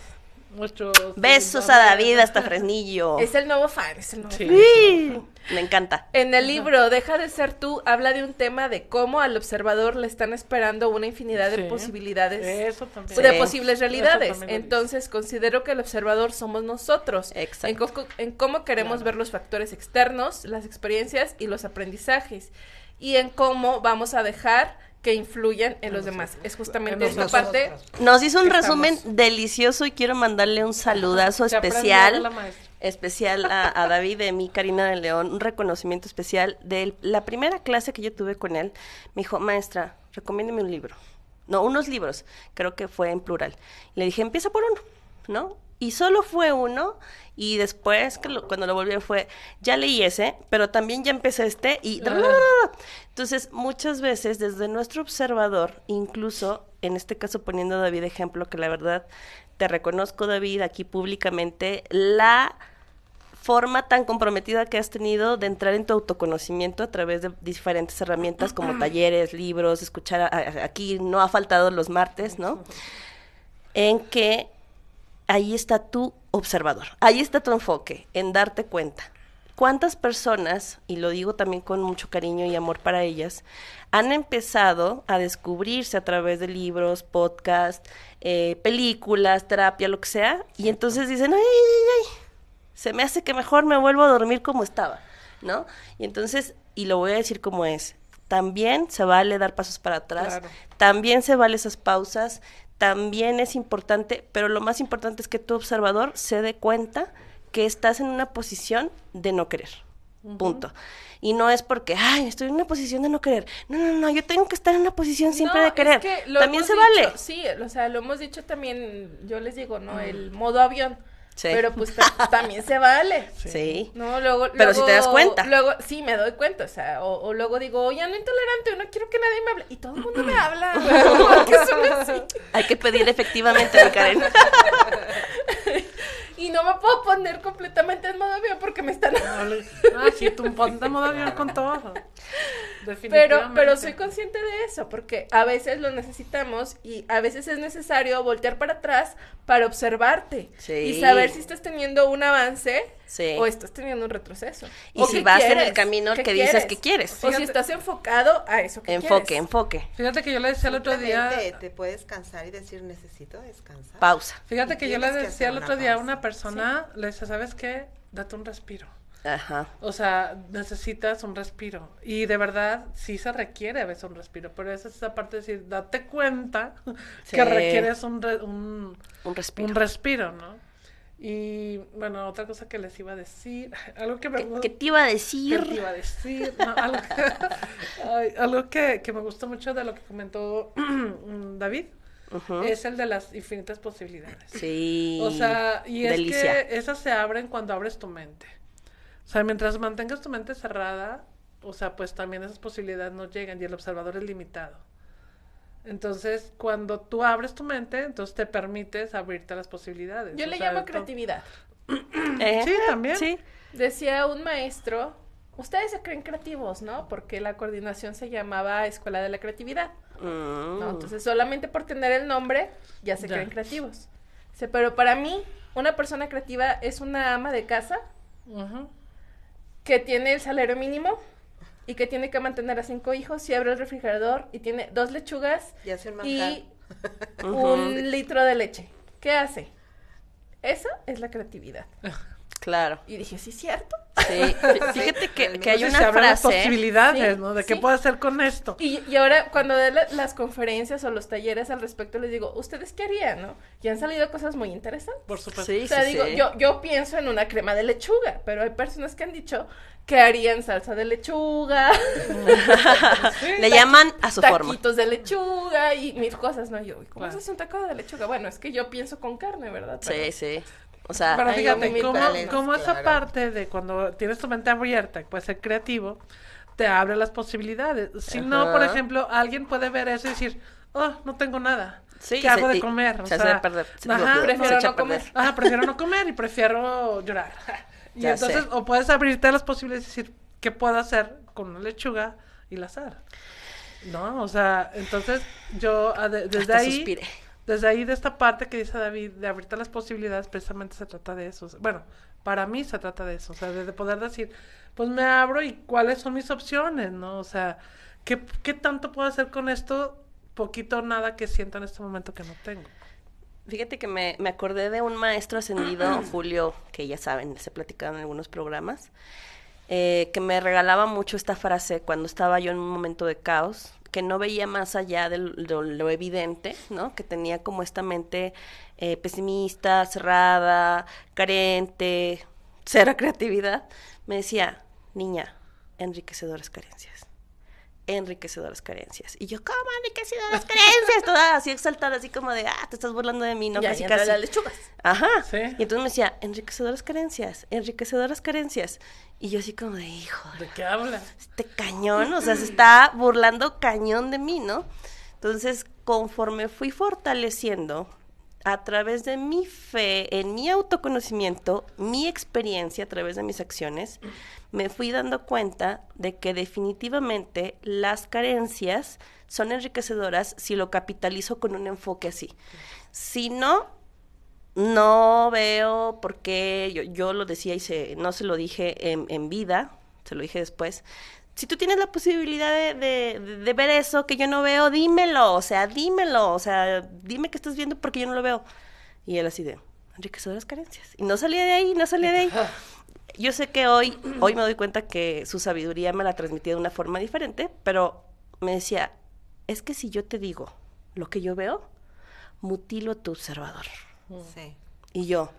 S4: Nuestros
S5: Besos a David hasta Fresnillo.
S6: Es el nuevo fan, es el nuevo
S4: Sí.
S6: fan.
S5: Sí, Me encanta.
S6: En el libro Deja de ser tú habla de un tema de cómo al observador le están esperando una infinidad de
S4: Sí.
S6: posibilidades,
S4: Eso también.
S6: de
S5: Sí.
S6: posibles realidades. Entonces considero que el observador somos nosotros.
S5: Exacto.
S6: En, co- en cómo queremos ver los factores externos, las experiencias y los aprendizajes. Y en cómo vamos a dejar que influyan en los demás. Es justamente
S4: En
S6: esta parte.
S5: Nos hizo un
S6: Estamos.
S5: resumen delicioso y quiero mandarle un saludazo especial.
S4: la maestra.
S5: especial a, a David de mí, Karina de León, un reconocimiento especial de la primera clase que yo tuve con él. Me dijo, maestra, recomiéndeme un libro. No, unos libros, creo que fue en plural. Y le dije, empieza por uno, ¿no? Y solo fue uno, y después, que lo- cuando lo volví fue, ya leí ese, pero también ya empecé este, y... Entonces, muchas veces, desde nuestro observador, incluso, en este caso poniendo a David ejemplo, que la verdad, te reconozco, David, aquí públicamente, la forma tan comprometida que has tenido de entrar en tu autoconocimiento a través de diferentes herramientas como talleres, libros, escuchar, a- a- aquí no ha faltado los martes, ¿no? En que ahí está tu observador, ahí está tu enfoque, en darte cuenta. ¿Cuántas personas, y lo digo también con mucho cariño y amor para ellas, han empezado a descubrirse a través de libros, podcasts, eh, películas, terapia, lo que sea, y entonces dicen, ay, ay, ay, se me hace que mejor me vuelvo a dormir como estaba, ¿no? Y entonces, y lo voy a decir como es, también se vale dar pasos para atrás,
S4: Claro.
S5: también se vale esas pausas, también es importante, pero lo más importante es que tu observador se dé cuenta que estás en una posición de no querer. Punto. Y no es porque, ay, estoy en una posición de no querer. No, no, no, yo tengo que estar en una posición siempre
S6: No,
S5: de
S6: es
S5: querer.
S6: que lo
S5: También se
S6: dicho,
S5: vale.
S6: Sí, o sea, lo hemos dicho también, yo les digo, ¿no? El modo avión.
S5: Sí.
S6: Pero pues ta- también se vale.
S5: Sí.
S6: No, luego,
S5: Pero si te das cuenta.
S6: Luego, sí, me doy cuenta, o sea, o, o luego digo, oye, no intolerante, no quiero que nadie me hable. Y todo el mundo me habla. ¿Por qué son así?
S5: Hay que pedir efectivamente, mi Karen.
S6: Y no me puedo poner completamente en modo avión porque me están...
S4: Ah, sí, tú ponte modo avión con todo.
S6: Pero,
S4: Definitivamente.
S6: pero soy consciente de eso, porque a veces lo necesitamos y a veces es necesario voltear para atrás para observarte
S5: Sí.
S6: y saber si estás teniendo un avance
S5: Sí.
S6: o estás teniendo un retroceso.
S5: Y
S6: O
S5: si vas en el camino que dices que quieres.
S6: O si
S4: Fíjate.
S6: estás enfocado a eso que
S5: Enfoque,
S6: quieres.
S5: enfoque.
S4: Fíjate que yo le decía el otro día.
S7: Te puedes cansar y decir, necesito descansar.
S5: Pausa.
S4: Fíjate que yo le decía el otro día a una persona, le decía, ¿sabes qué? Date un respiro.
S5: Ajá.
S4: O sea, necesitas un respiro. Y de verdad, sí se requiere a veces un respiro. Pero esa es esa parte de decir, date cuenta
S5: Sí.
S4: que requieres un, re- un,
S5: Un respiro.
S4: un respiro, ¿no? Y bueno, otra cosa que les iba a decir, algo que me
S5: ¿Qué,
S4: gu-
S5: qué te iba a
S4: ¿Qué
S5: decir?
S4: te iba a decir? No, algo que, que me gustó mucho de lo que comentó David
S5: Ujú.
S4: es el de las infinitas posibilidades.
S5: Sí.
S4: O sea, y es
S5: Delicia.
S4: que esas se abren cuando abres tu mente. O sea, mientras mantengas tu mente cerrada, o sea, pues también esas posibilidades no llegan y el observador es limitado. Entonces, cuando tú abres tu mente, entonces te permites abrirte a las posibilidades.
S6: Yo
S4: O
S6: le
S4: sea,
S6: llamo creatividad.
S5: Eh,
S4: Sí, también.
S5: Sí.
S6: Decía un maestro, ustedes se creen creativos, ¿no? Porque la coordinación se llamaba Escuela de la Creatividad.
S5: Mm.
S6: ¿no? Entonces, solamente por tener el nombre, ya se
S4: Ya.
S6: creen creativos. Dice, pero para mí, una persona creativa es una ama de casa que tiene el salario mínimo y que tiene que mantener a cinco hijos y abre el refrigerador y tiene dos lechugas
S7: Y hace un
S6: y un litro de leche. ¿Qué hace? Esa es la creatividad.
S5: Claro.
S6: Y dije, sí, cierto.
S5: Sí. Fí- Fíjate que, que hay una
S4: se las
S5: frase.
S4: posibilidades,
S6: Sí,
S4: ¿no? De qué puedo hacer con esto.
S6: Y, y ahora cuando doy la- las conferencias o los talleres al respecto, les digo, ¿ustedes qué harían, no? Y han salido cosas muy interesantes.
S4: Por supuesto.
S5: Sí,
S6: O sea, digo, yo, yo pienso en una crema de lechuga, pero hay personas que han dicho que harían salsa de lechuga,
S5: Le llaman a su forma.
S6: taquitos de lechuga y mil cosas, ¿no? Yo, ¿cómo
S4: Claro.
S6: se hace un taco de lechuga? Bueno, es que yo pienso con carne, ¿verdad? Pero-
S5: Sí, sí. O sea,
S4: Pero fíjate,
S7: talentos,
S4: cómo esa
S7: claro.
S4: parte de cuando tienes tu mente abierta, puedes ser creativo, te abre las posibilidades. Si no, por
S5: Ajá.
S4: ejemplo, alguien puede ver eso y decir, oh, no tengo nada.
S5: Sí,
S4: ¿Qué hago de comer? O
S5: se
S4: sea,
S5: perder- se-
S4: ajá,
S5: lo-
S6: Prefiero
S5: se
S6: no comer.
S4: Ajá, prefiero no comer y prefiero llorar. Y
S5: Ya
S4: entonces,
S5: sé.
S4: o puedes abrirte las posibilidades y decir, ¿qué puedo hacer con una lechuga y la sal? ¿No? O sea, entonces yo desde
S5: Hasta
S4: ahí,
S5: suspiré.
S4: Desde ahí de esta parte que dice David, de abrirte las posibilidades, precisamente se trata de eso. Bueno, para mí se trata de eso, o sea, de, de poder decir, pues me abro y cuáles son mis opciones, ¿no? O sea, ¿qué, qué tanto puedo hacer con esto? Poquito o nada que siento en este momento que no tengo.
S5: Fíjate que me, me acordé de un maestro ascendido, Julio, que ya saben, se platicaron en algunos programas, eh, que me regalaba mucho esta frase cuando estaba yo en un momento de caos, que no veía más allá de lo, lo evidente, ¿no? Que tenía como esta mente eh, pesimista, cerrada, carente, cero creatividad. Me decía, niña, enriquecedoras carencias enriquecedoras carencias. Y yo, ¿cómo enriquecedoras carencias? Toda así exaltada, así como de, ah, te estás burlando de mí, ¿no?
S6: Ya,
S5: casi, casi.
S6: las lechugas.
S5: Ajá.
S4: Sí.
S5: Y entonces me decía, enriquecedoras carencias, enriquecedoras carencias. Y yo así como de, hijo,
S4: ¿De qué hablas?
S5: este cañón, o sea, se está burlando cañón de mí, ¿no? Entonces, conforme fui fortaleciendo a través de mi fe, en mi autoconocimiento, mi experiencia a través de mis acciones, me fui dando cuenta de que definitivamente las carencias son enriquecedoras si lo capitalizo con un enfoque así. Si no, no veo por qué, yo, lo decía y se, no se lo dije en vida, se lo dije después. Si tú tienes la posibilidad de, de, de ver eso que yo no veo, dímelo, o sea, dímelo, o sea, dime que estás viendo porque yo no lo veo. Y él así de, enriquecedoras carencias. Y no salía de ahí, no salía de ahí. Yo sé que hoy, hoy me doy cuenta que su sabiduría me la transmitía de una forma diferente, pero me decía, es que si yo te digo lo que yo veo, mutilo tu observador.
S7: Sí.
S5: Y yo,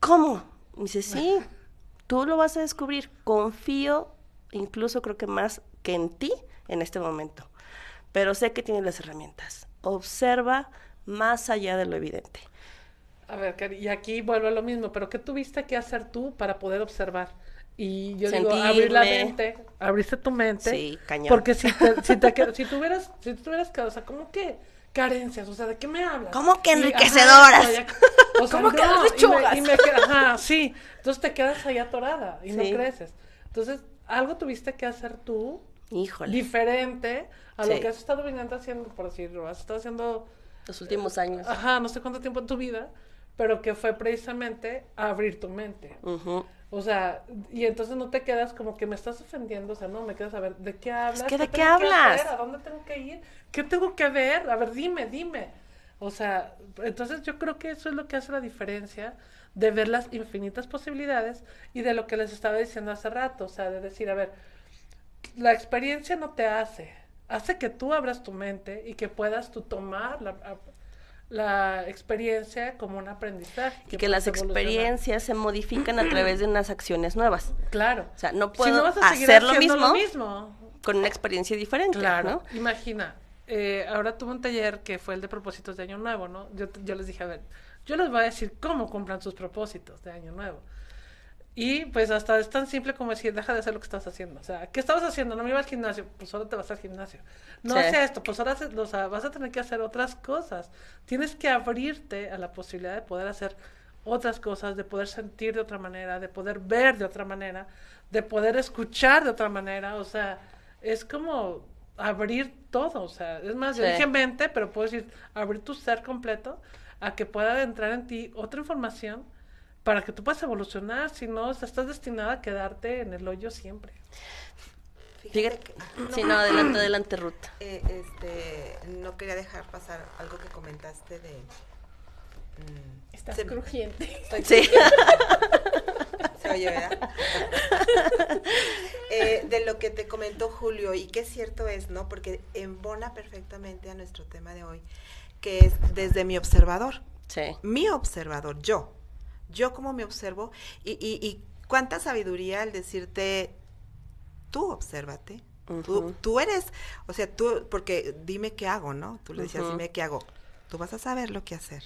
S5: ¿cómo? Me dice, sí, tú lo vas a descubrir. Confío, incluso creo que más que en ti en este momento. Pero sé que tienes las herramientas. Observa más allá de lo evidente.
S4: A ver, y aquí vuelvo a lo mismo, pero ¿qué tuviste que hacer tú para poder observar? Y yo digo, abrir la
S5: Sentirme.
S4: mente, abriste tu mente.
S5: Sí, cañón.
S4: Porque si te, si te si tuvieras, si tuvieras o sea, ¿cómo que carencias? O sea, ¿de qué me hablas?
S5: ¿Cómo que
S4: Y, ajá,
S5: enriquecedoras?
S4: o sea,
S6: ¿Cómo que
S4: no,
S6: las lechugas?
S4: Y me, y me ajá, sí. Entonces te quedas ahí atorada y no
S5: Sí.
S4: creces. Entonces, algo tuviste que hacer tú
S5: Híjole,
S4: diferente a lo
S5: Sí.
S4: que has estado viniendo haciendo, por decirlo, has estado haciendo
S5: los últimos años.
S4: ajá, no sé cuánto tiempo en tu vida, pero que fue precisamente abrir tu mente.
S5: Ujú.
S4: O sea, y entonces no te quedas como que me estás ofendiendo, o sea, no, me quedas a ver, ¿de qué hablas?
S5: que ¿de qué
S4: que
S5: hablas?
S4: hacer? ¿A dónde tengo que ir? ¿Qué tengo que ver? A ver, dime, dime. O sea, entonces yo creo que eso es lo que hace la diferencia de ver las infinitas posibilidades y de lo que les estaba diciendo hace rato, o sea, de decir, a ver, la experiencia no te hace, hace que tú abras tu mente y que puedas tú tomar la, la experiencia como un aprendizaje.
S5: Y que las experiencias se modifican a través de unas acciones nuevas.
S4: Claro.
S5: O sea, no
S4: Si
S5: puedo
S4: no vas a
S5: hacer lo mismo,
S4: lo mismo.
S5: con una experiencia diferente,
S4: Claro.
S5: ¿no?
S4: Imagina, eh, ahora tuve un taller que fue el de propósitos de Año Nuevo, ¿no? Yo, yo les dije, a ver, yo les voy a decir cómo cumplan sus propósitos de Año Nuevo. Y pues hasta es tan simple como decir, deja de hacer lo que estás haciendo. O sea, ¿qué estabas haciendo? No me iba al gimnasio, pues ahora te vas al gimnasio. No
S5: Sí.
S4: hace esto, pues ahora haces- o sea, vas a tener que hacer otras cosas. Tienes que abrirte a la posibilidad de poder hacer otras cosas, de poder sentir de otra manera, de poder ver de otra manera, de poder escuchar de otra manera. O sea, es como abrir todo. O sea, es más, yo
S5: Sí.
S4: dije mente, pero puedo decir abrir tu ser completo a que pueda entrar en ti otra información para que tú puedas evolucionar, si no, o sea, estás destinada a quedarte en el hoyo siempre.
S5: Fíjate,
S7: que-
S5: sí, no, adelante, adelante, Ruth.
S7: Eh, este, no quería dejar pasar algo que comentaste de... mm,
S6: Estás
S7: se-
S6: crujiente.
S7: estoy
S5: Sí.
S7: Se oye, ¿verdad? Eh, de lo que te comentó Julio, y qué cierto es, ¿no? Porque embona perfectamente a nuestro tema de hoy, que es desde mi observador.
S5: Sí.
S7: Mi observador, yo. Yo como me observo, y, y, y cuánta sabiduría al decirte, tú obsérvate. Tú, tú eres, o sea, tú, porque dime qué hago, ¿no? Tú le decías, dime qué hago. Tú vas a saber lo que hacer,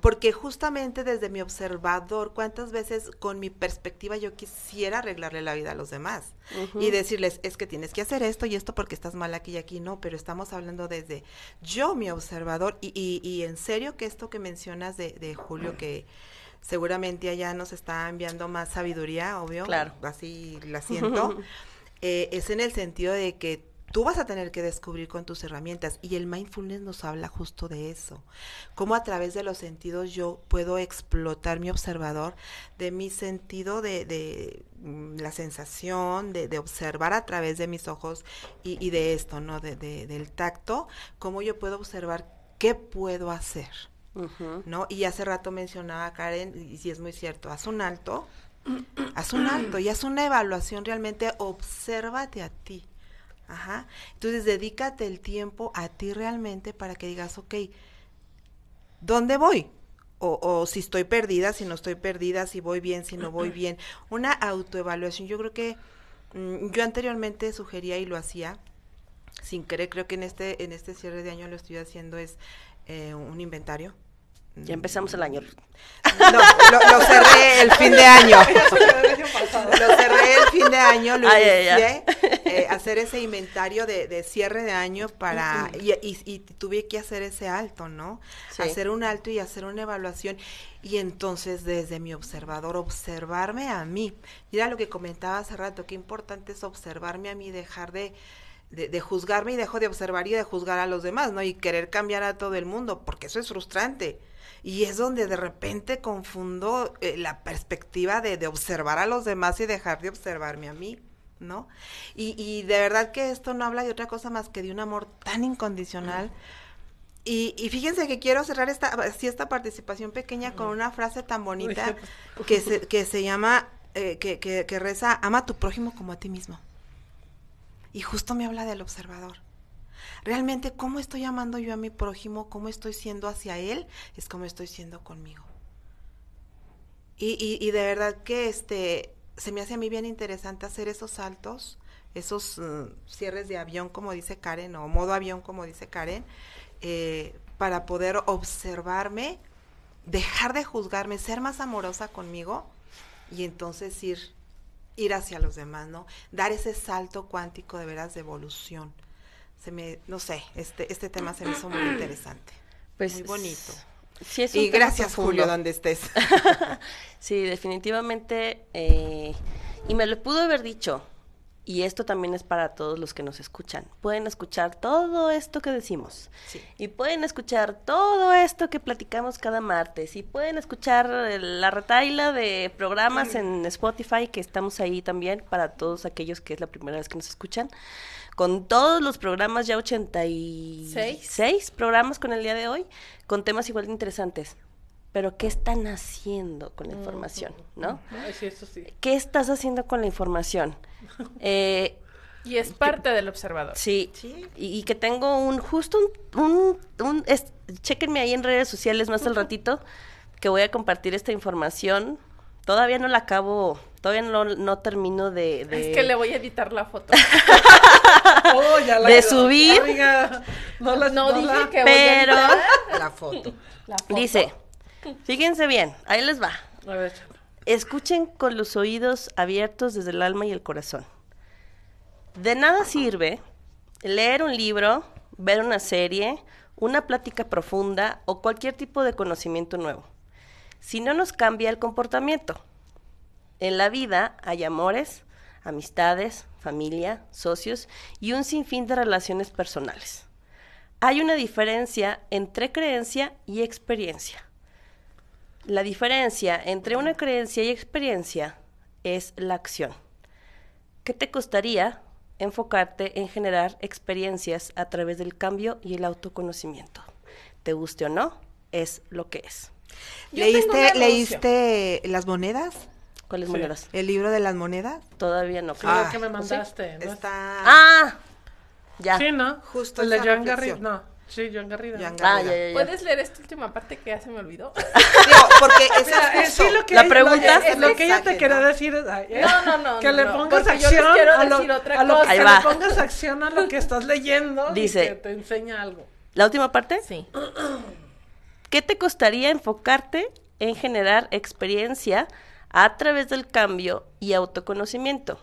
S7: Porque justamente desde mi observador, cuántas veces con mi perspectiva yo quisiera arreglarle la vida a los demás y decirles, es que tienes que hacer esto y esto porque estás mal aquí y aquí, no, pero estamos hablando desde yo, mi observador, y, y, y en serio que esto que mencionas de, de Julio, que seguramente allá nos está enviando más sabiduría, obvio,
S5: Claro.
S7: así la siento, eh, es en el sentido de que tú vas a tener que descubrir con tus herramientas. Y el mindfulness nos habla justo de eso. Cómo a través de los sentidos yo puedo explotar mi observador, de mi sentido de, de mm, la sensación, de, de, observar a través de mis ojos y, y de esto, ¿no? De, de, del tacto, cómo yo puedo observar qué puedo hacer. Uh -huh. ¿No? Y hace rato mencionaba Karen, y si es muy cierto, haz un alto, haz un alto y haz una evaluación realmente, obsérvate a ti. Ajá. Entonces, dedícate el tiempo a ti realmente para que digas, ok, ¿dónde voy? O, o, si estoy perdida, si no estoy perdida, si voy bien, si no voy bien. Una autoevaluación. Yo creo que mmm, yo anteriormente sugería y lo hacía, sin querer, creo que en este, en este cierre de año lo estoy haciendo, es eh, un inventario.
S5: Ya empezamos el año.
S7: No, lo, lo cerré el fin de año. lo cerré el fin de año, lo
S5: Ay,
S7: inicié, eh, hacer ese inventario de, de, cierre de año para, y, y, y, tuve que hacer ese alto, ¿no? Sí. Hacer un alto y hacer una evaluación. Y entonces desde mi observador, observarme a mí. Mira lo que comentaba hace rato, qué importante es observarme a mí, dejar de, de, de, juzgarme y dejo de observar y de juzgar a los demás, ¿no? Y querer cambiar a todo el mundo, porque eso es frustrante. Y es donde de repente confundo eh, la perspectiva de, de, observar a los demás y dejar de observarme a mí, ¿no? Y, y, de verdad que esto no habla de otra cosa más que de un amor tan incondicional. Y, y fíjense que quiero cerrar esta, así esta participación pequeña con una frase tan bonita que se, que se llama, eh, que, que, que reza, ama a tu prójimo como a ti mismo. Y justo me habla del observador. Realmente, ¿cómo estoy amando yo a mi prójimo? ¿Cómo estoy siendo hacia él? Es como estoy siendo conmigo. Y, y, y de verdad que este se me hace a mí bien interesante hacer esos saltos, esos uh, cierres de avión, como dice Karen, o modo avión, como dice Karen, eh, para poder observarme, dejar de juzgarme, ser más amorosa conmigo y entonces ir ir hacia los demás, ¿no? Dar ese salto cuántico de veras de evolución. Se me, no sé, este, este tema se me hizo muy interesante.
S5: Pues
S7: muy bonito.
S5: Sí es
S7: y gracias, profundo. Julio, donde estés.
S5: sí, definitivamente. Eh, y me lo pudo haber dicho. Y esto también es para todos los que nos escuchan. Pueden escuchar todo esto que decimos.
S7: Sí.
S5: Y pueden escuchar todo esto que platicamos cada martes. Y pueden escuchar la retaila de programas en Spotify, que estamos ahí también para todos aquellos que es la primera vez que nos escuchan. Con todos los programas, ya 86 ¿Seis? programas con el día de hoy, con temas igual de interesantes pero ¿qué están haciendo con la información? ¿No?
S4: Ay, sí, eso sí.
S5: ¿Qué estás haciendo con la información? Eh,
S6: y es parte del observador.
S5: Sí, sí. Y, y, que tengo un, justo un, un, un es, chequenme ahí en redes sociales más al ratito, que voy a compartir esta información. Todavía no la acabo, todavía no, no termino de, de,
S6: Es que le voy a editar la foto.
S5: oh, ya la de quedó. subir.
S4: Amiga, no, la,
S6: no,
S4: no
S6: dije
S4: la...
S6: que
S5: pero
S6: voy a
S7: editar la foto.
S6: la foto.
S5: Dice, Fíjense bien, ahí les va.
S4: A ver.
S5: Escuchen con los oídos abiertos desde el alma y el corazón. De nada sirve leer un libro, ver una serie, una plática profunda o cualquier tipo de conocimiento nuevo, si no nos cambia el comportamiento. En la vida hay amores, amistades, familia, socios y un sinfín de relaciones personales. Hay una diferencia entre creencia y experiencia. La diferencia entre una creencia y experiencia es la acción. ¿Qué te costaría enfocarte en generar experiencias a través del cambio y el autoconocimiento? Te guste o no, es lo que es.
S7: Yo ¿Leíste, ¿Leíste las monedas?
S5: ¿Cuáles sí. monedas?
S7: ¿El libro de las monedas?
S5: Todavía no.
S4: Creo ah, que me mandaste.
S7: ¿sí? ¿no? Está...
S5: Ah, ya.
S4: Sí, ¿no?
S7: Justo
S4: el de Joan Garrido. No. Sí, Joan Garrido.
S7: Joan
S5: Garrido. Ah, ya, ya, ya.
S6: ¿Puedes leer esta última parte que ya se me olvidó?
S7: Digo, porque esa es
S4: sí, lo que
S5: la pregunta
S4: es, es lo que ella te quería decir es ay,
S6: no, no, no,
S4: que
S6: no,
S4: le pongas acción a lo,
S6: decir otra
S4: a lo,
S6: cosa.
S5: Ahí
S4: que le pongas acción a lo que estás leyendo
S5: Dice,
S4: y que te enseña algo.
S5: ¿La última parte?
S6: Sí.
S5: ¿Qué te costaría enfocarte en generar experiencia a través del cambio y autoconocimiento?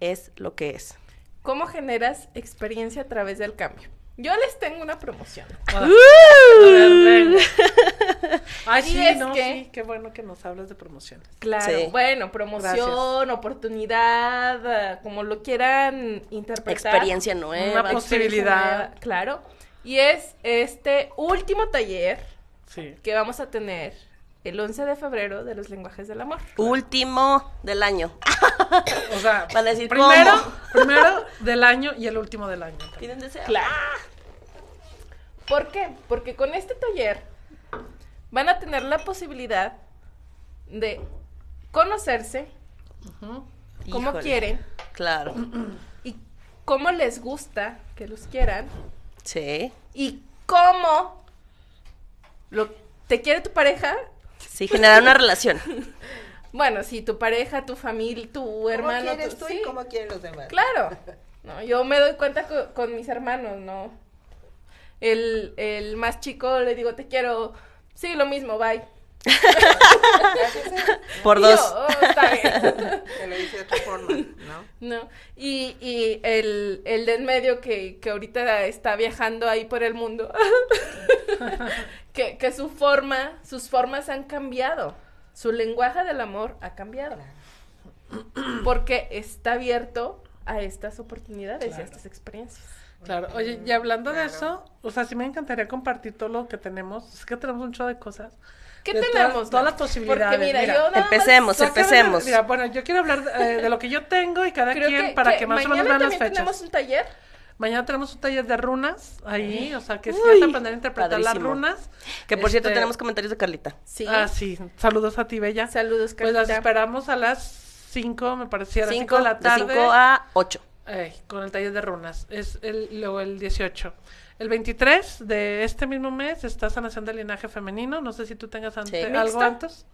S5: Es lo que es.
S6: ¿Cómo generas experiencia a través del cambio? Yo les tengo una promoción.
S4: Ah. Uh, Ay, sí,
S6: es
S4: no,
S6: que-
S4: sí, qué bueno que nos hablas de promociones.
S6: Claro,
S5: Sí.
S6: bueno, promoción, oportunidad, como lo quieran interpretar.
S5: Experiencia nueva.
S4: Una posibilidad.
S6: nueva, claro. Y es este último taller
S4: Sí.
S6: que vamos a tener el 11 de febrero de los lenguajes del amor.
S5: Último del año.
S4: O sea,
S5: Van a decir,
S4: primero,
S5: ¿cómo?
S4: primero del año y el último del año.
S5: Piden deseo.
S6: Claro. ¿Por qué? Porque con este taller van a tener la posibilidad de conocerse como
S5: Híjole.
S6: quieren
S5: Claro.
S6: y cómo les gusta que los quieran
S5: Sí.
S6: y cómo lo, te quiere tu pareja.
S5: Sí, generar una relación.
S6: Bueno, si tu pareja, tu familia, tu
S7: ¿Cómo
S6: hermano.
S7: quieres tú y
S6: sí,
S7: cómo quieren los demás?
S6: Claro. No, yo me doy cuenta co- con, mis hermanos, ¿no? El, el más chico le digo, te quiero. Sí, lo mismo, bye.
S5: Por
S6: Y
S5: dos.
S6: yo, "Oh, está bien.
S7: Te lo hice de otra forma, ¿no?
S6: No, y, y el, el de en medio que, que ahorita está viajando ahí por el mundo, que, que su forma, sus formas han cambiado, su lenguaje del amor ha cambiado, porque está abierto a estas oportunidades y a estas experiencias.
S4: Claro, oye, y hablando de eso, o sea, sí me encantaría compartir todo lo que tenemos. Es que tenemos un show de cosas.
S6: ¿Qué
S4: de todas-
S6: tenemos?
S4: Todas,
S6: Nat?
S4: las posibilidades.
S6: Porque mira, yo nada más-
S5: Empecemos,
S4: de-
S5: empecemos.
S4: Mira, bueno, yo quiero hablar eh, de lo que yo tengo y cada
S6: creo
S4: quien
S6: que,
S4: para que, más o menos vean las fechas.
S6: tenemos un taller.
S4: Mañana tenemos un taller de runas ahí, o sea, que si quieres aprender a interpretar las
S5: padrísimo.
S4: runas.
S5: Que por cierto
S4: este,
S5: tenemos comentarios de Carlita.
S6: Sí.
S4: Ah, sí. Saludos a ti, Bella.
S6: Saludos,
S4: Pues las
S6: Carlita.
S4: esperamos a las 5, me parecía, a las 5
S5: 5
S4: de la tarde.
S5: De 5 a 8.
S4: Ey, con el taller de runas. Es el, luego el 18. El 23 de este mismo mes está sanación del linaje femenino. No sé si tú tengas ante-
S5: Sí.
S4: algo
S6: ¿Mixto?
S4: antes.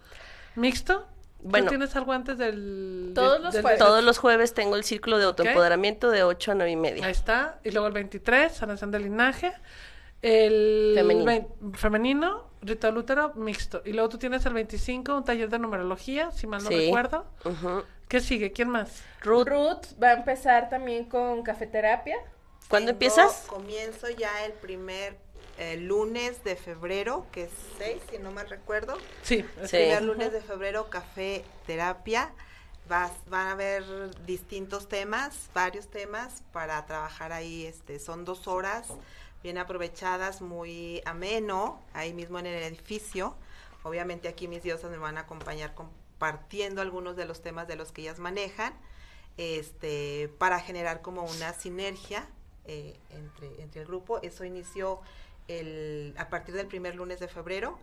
S4: ¿Mixto?
S5: Bueno.
S4: ¿Tú tienes algo antes del...
S6: Todos los
S4: del-
S6: jueves.
S5: Todos los jueves tengo el círculo de autoempoderamiento de 8 a 9 y media.
S4: Ahí está. Y luego el 23, sanación del linaje. El
S5: Femenino.
S4: vein- femenino, ritual útero, mixto. Y luego tú tienes el 25, un taller de numerología, si mal no
S5: Sí.
S4: recuerdo. ¿Qué sigue? ¿Quién más?
S5: Ruth,
S6: Ruth va a empezar también con cafeterapia.
S5: ¿Cuándo
S7: Tengo-
S5: empiezas?
S7: Comienzo ya el primer eh, lunes de febrero, que es 6, si no mal recuerdo.
S4: Sí.
S7: El
S5: Sí.
S7: primer lunes de febrero, café terapia. Vas, van a haber distintos temas, varios temas para trabajar ahí. Este, son dos horas bien aprovechadas, muy ameno, ahí mismo en el edificio. Obviamente aquí mis diosas me van a acompañar compartiendo algunos de los temas de los que ellas manejan, este, para generar como una sinergia eh, entre, entre el grupo. Eso inició el, a partir del primer lunes de febrero.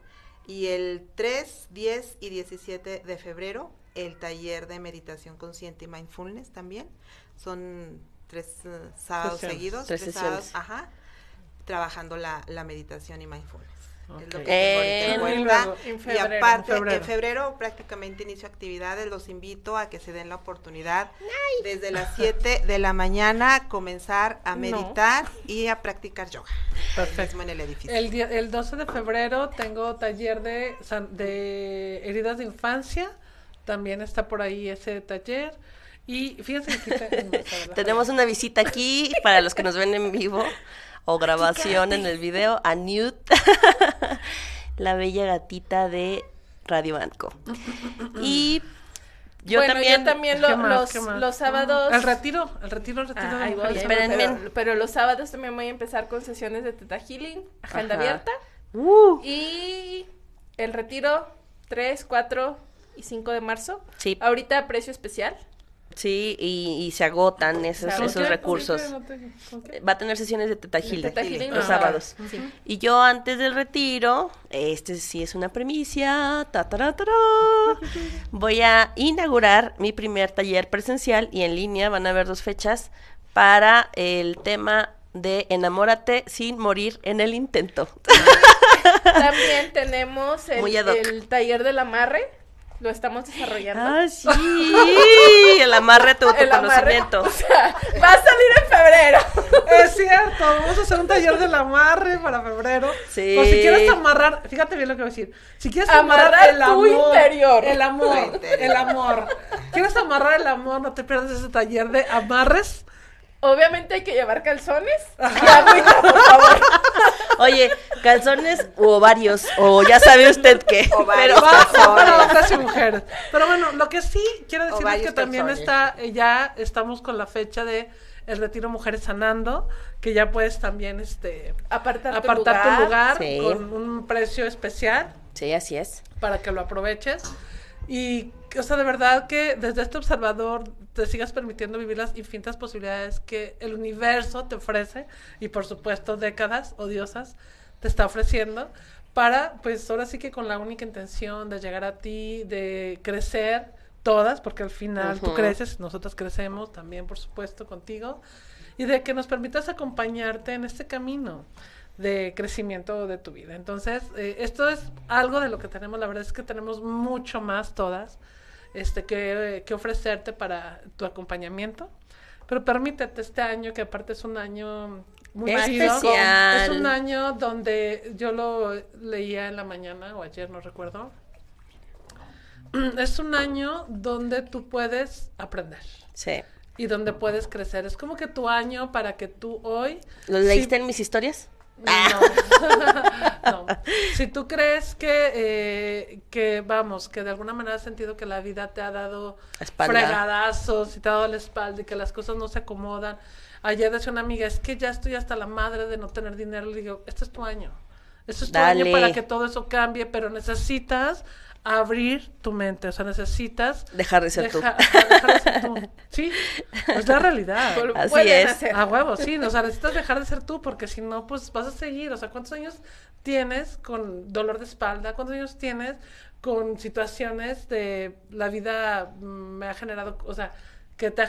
S7: Y el 3, 10 y 17 de febrero, el taller de meditación consciente y mindfulness también. Son tres eh, sábados
S4: Sesiones.
S7: seguidos.
S5: Tres
S7: sábados, ajá, trabajando la, la meditación y mindfulness. Es lo que tengo ahorita en
S5: En-
S7: puerta.
S4: Y luego,
S6: en febrero,
S7: aparte,
S4: en febrero.
S7: febrero. prácticamente inicio actividades. Los invito a que se den la oportunidad desde las 7 de la mañana comenzar a
S6: No.
S7: meditar y a practicar yoga.
S4: Perfecto.
S7: Mismo en el edificio.
S4: El, día- el 12 de febrero tengo taller de, de heridas de infancia. También está por ahí ese taller. Y fíjense que
S5: Tenemos una visita aquí para los que nos ven en vivo o grabación en el video a Newt, la bella gatita de Radio Banco. Y yo
S6: bueno,
S5: también,
S6: yo también
S4: ¿Qué
S6: lo-
S4: más?
S6: los, los sábados.
S4: El retiro, el retiro, el retiro.
S6: Ah, ahí voy,
S5: Espérenme.
S6: pero, pero los sábados también voy a empezar con sesiones de Teta Healing, agenda
S5: Ajá.
S6: abierta.
S5: Uh,
S6: Y el retiro 3, 4 y 5 de marzo.
S5: Sí.
S6: Ahorita a precio especial.
S5: Sí, y, y se agotan esos,
S6: Se
S4: ¿Con
S5: esos recursos. Va a tener sesiones de Teta Healing, los sábados.
S6: sí.
S5: Y yo antes del retiro, este sí es una premicia, ta, tará, tará, voy a inaugurar mi primer taller presencial y en línea, van a haber dos fechas, para el tema de enamórate sin morir en el intento.
S6: También tenemos el taller del amarre. Lo estamos desarrollando.
S5: Ah, sí, el amarre tu
S6: El amarre.
S5: autoconocimiento.
S6: O sea, va a salir en febrero.
S4: Es cierto, vamos a hacer un taller del amarre para febrero.
S5: Sí.
S4: O si quieres amarrar, fíjate bien lo que voy a decir. Si quieres
S6: Amarrar
S4: amarrar el
S6: tu
S4: amor,
S6: interior.
S4: el amor, el amor. ¿Quieres amarrar el amor? No te pierdas ese taller de amarres.
S6: Obviamente hay que llevar calzones agüita, por favor.
S5: Oye, calzones u ovarios, o ya sabe usted qué.
S7: Ovarios,
S5: Pero-
S4: para hombres y mujeres. Pero bueno, lo que sí quiero decir es que también
S7: calzones.
S4: está, eh, ya estamos con la fecha de el retiro Mujeres Sanando, que ya puedes también este
S6: Apartar, tu
S4: apartar tu lugar
S5: Sí.
S4: con un precio especial
S5: Sí, así es.
S4: para que lo aproveches. Y, o sea, de verdad que desde este observador te sigas permitiendo vivir las infinitas posibilidades que el universo te ofrece y, por supuesto, décadas odiosas te está ofreciendo para, pues, ahora sí que con la única intención de llegar a ti, de crecer todas, porque al final tú creces, nosotras crecemos también, por supuesto, contigo, y de que nos permitas acompañarte en este camino de crecimiento de tu vida. Entonces, eh, esto es algo de lo que tenemos, la verdad es que tenemos mucho más todas este que, que ofrecerte para tu acompañamiento. Pero permítete este año, que aparte es un año muy.
S5: Especial.
S4: Es un año donde yo lo leía en la mañana o ayer, no recuerdo. Es un año donde tú puedes aprender
S5: Sí.
S4: y donde puedes crecer. Es como que tu año para que tú hoy...
S5: ¿Lo leíste en mis historias?
S4: No. no. Si tú crees que, eh, que, vamos, que de alguna manera has sentido que la vida te ha dado
S5: espalda.
S4: fregadazos y te ha dado la espalda y que las cosas no se acomodan. Ayer decía una amiga, es que ya estoy hasta la madre de no tener dinero. Le digo, este es tu año. Este es tu
S5: Dale.
S4: año para que todo eso cambie, pero necesitas abrir tu mente, o sea, necesitas
S5: Dejar de ser tú.
S4: deja- ajá, dejar de ser tú. Sí, es la realidad.
S5: Así
S6: pueden
S5: es.
S6: hacer.
S4: A huevo, sí, o sea, necesitas dejar de ser tú porque si no, pues vas a seguir. O sea, ¿cuántos años tienes con dolor de espalda? ¿Cuántos años tienes con situaciones de la vida mm, me ha generado, o sea, que te ha